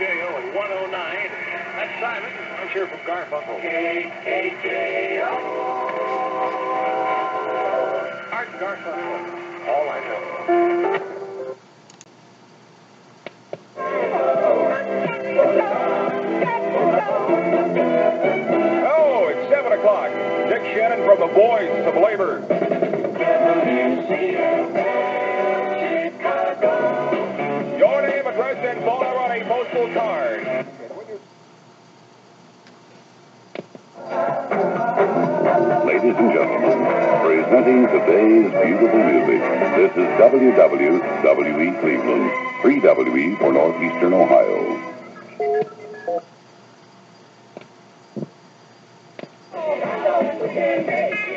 KKJO at 109. That's Simon. Let's hear from Garfunkel. KKJO. Art Garfunkel. All I know. Oh, it's 7 o'clock. Dick Shannon from the Voice of Labor. postal card. Ladies and gentlemen, presenting today's beautiful music, this is WWWE Cleveland, 3WE for Northeastern Ohio.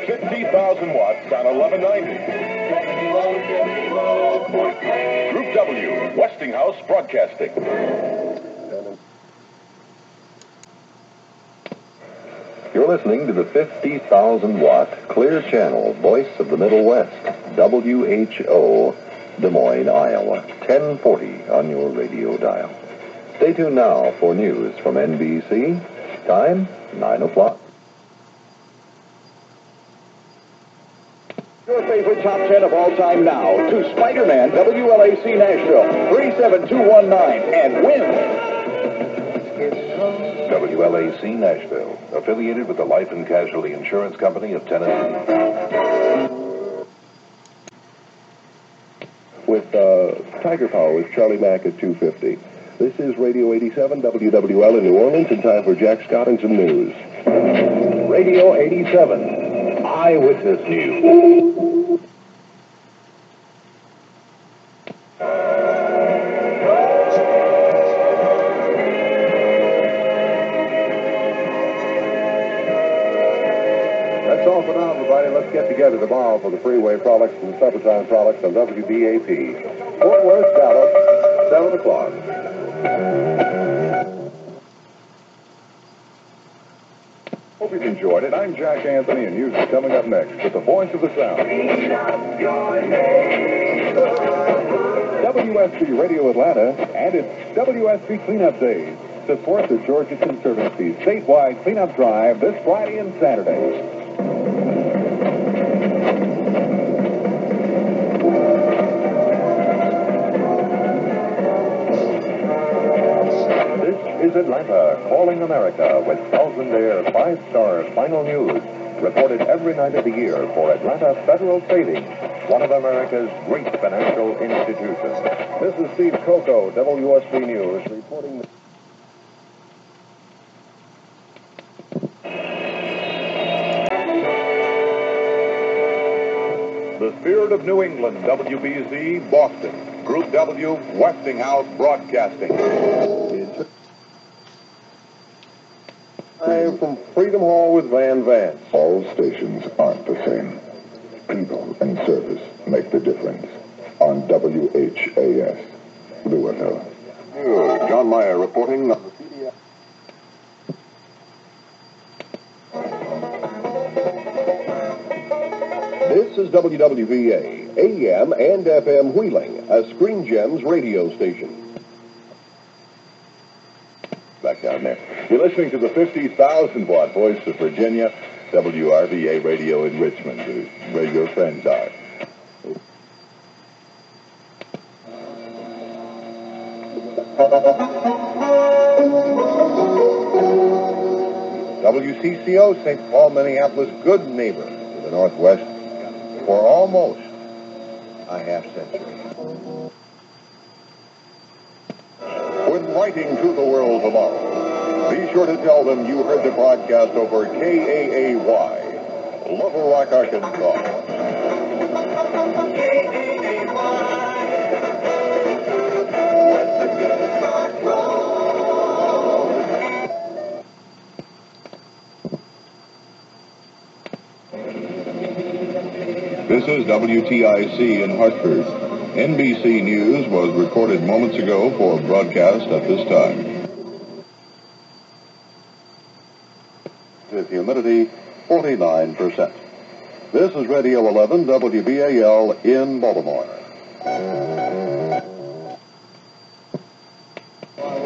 Fifty thousand watts on 1190. Westinghouse Broadcasting. You're listening to the 50,000 watt clear channel voice of the Middle West, WHO, Des Moines, Iowa, 1040 on your radio dial. Stay tuned now for news from NBC. Time, 9 o'clock. Your favorite top 10 of all time now to Spider-Man WLAC Nashville 37219 and win. WLAC Nashville, affiliated with the Life and Casualty Insurance Company of Tennessee. with uh, Tiger Power with Charlie Mack at 250. This is Radio 87 WWL in New Orleans in time for Jack Scott and some news. Radio 87, Eyewitness News. That's all for now, everybody. Let's get together tomorrow for the freeway frolics and suppertime frolics on WBAP. Fort Worth, Dallas, 7 o'clock. You've enjoyed it. I'm Jack Anthony, and is coming up next with the voice of the South. WSB Radio Atlanta and its WSB Cleanup Days. Support the Georgia Conservancy statewide cleanup drive this Friday and Saturday. Calling America with Thousand Air five-star final news. Reported every night of the year for Atlanta Federal Savings, one of America's great financial institutions. This is Steve Coco, WSB News, reporting. The- The Spirit of New England, WBZ, Boston. Group W, Westinghouse Broadcasting. I'm from Freedom Hall with Van Vance. All stations aren't the same. People and service make the difference. On WHAS, Louisville. News. John Meyer reporting on the CBS. This is WWVA, AM and FM Wheeling, a Screen Gems radio station. Down there. You're listening to the 50,000 watt voice of Virginia, WRVA radio in Richmond, where your friends are. WCCO, St. Paul, Minneapolis, good neighbor to the Northwest for almost a half century. When writing to the world tomorrow, be sure to tell them you heard the broadcast over KAAY, Little Rock, Arkansas. This is WTIC in Hartford. NBC News was recorded moments ago for broadcast at this time. with humidity 49%. This is Radio 11 WBAL in Baltimore.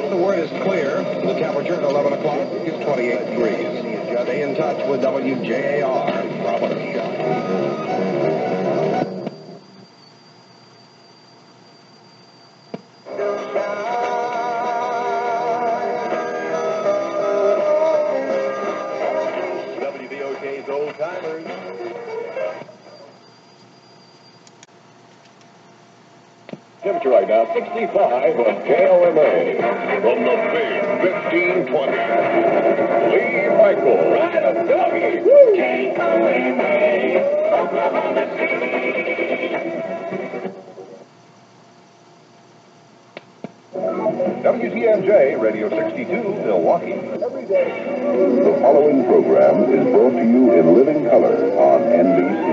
The word is clear. The temperature at 11 o'clock is 28 degrees. Stay in touch with WJAR. Robert right now, 65 on KOMA. From the big 1520. Lee Michael. Right a doggy. WTMJ Radio 62, Milwaukee. Every day. The following program is brought to you in living color on NBC.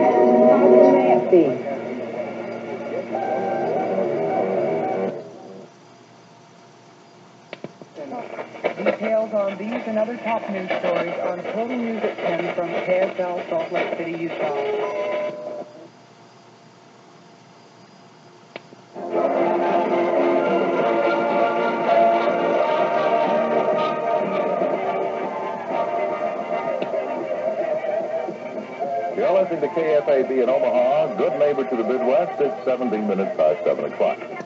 These and other top news stories on Total News at 10 from KSL Salt Lake City, Utah. You're listening to KFAB in Omaha. Good neighbor to the Midwest. It's 17 minutes past 7 o'clock.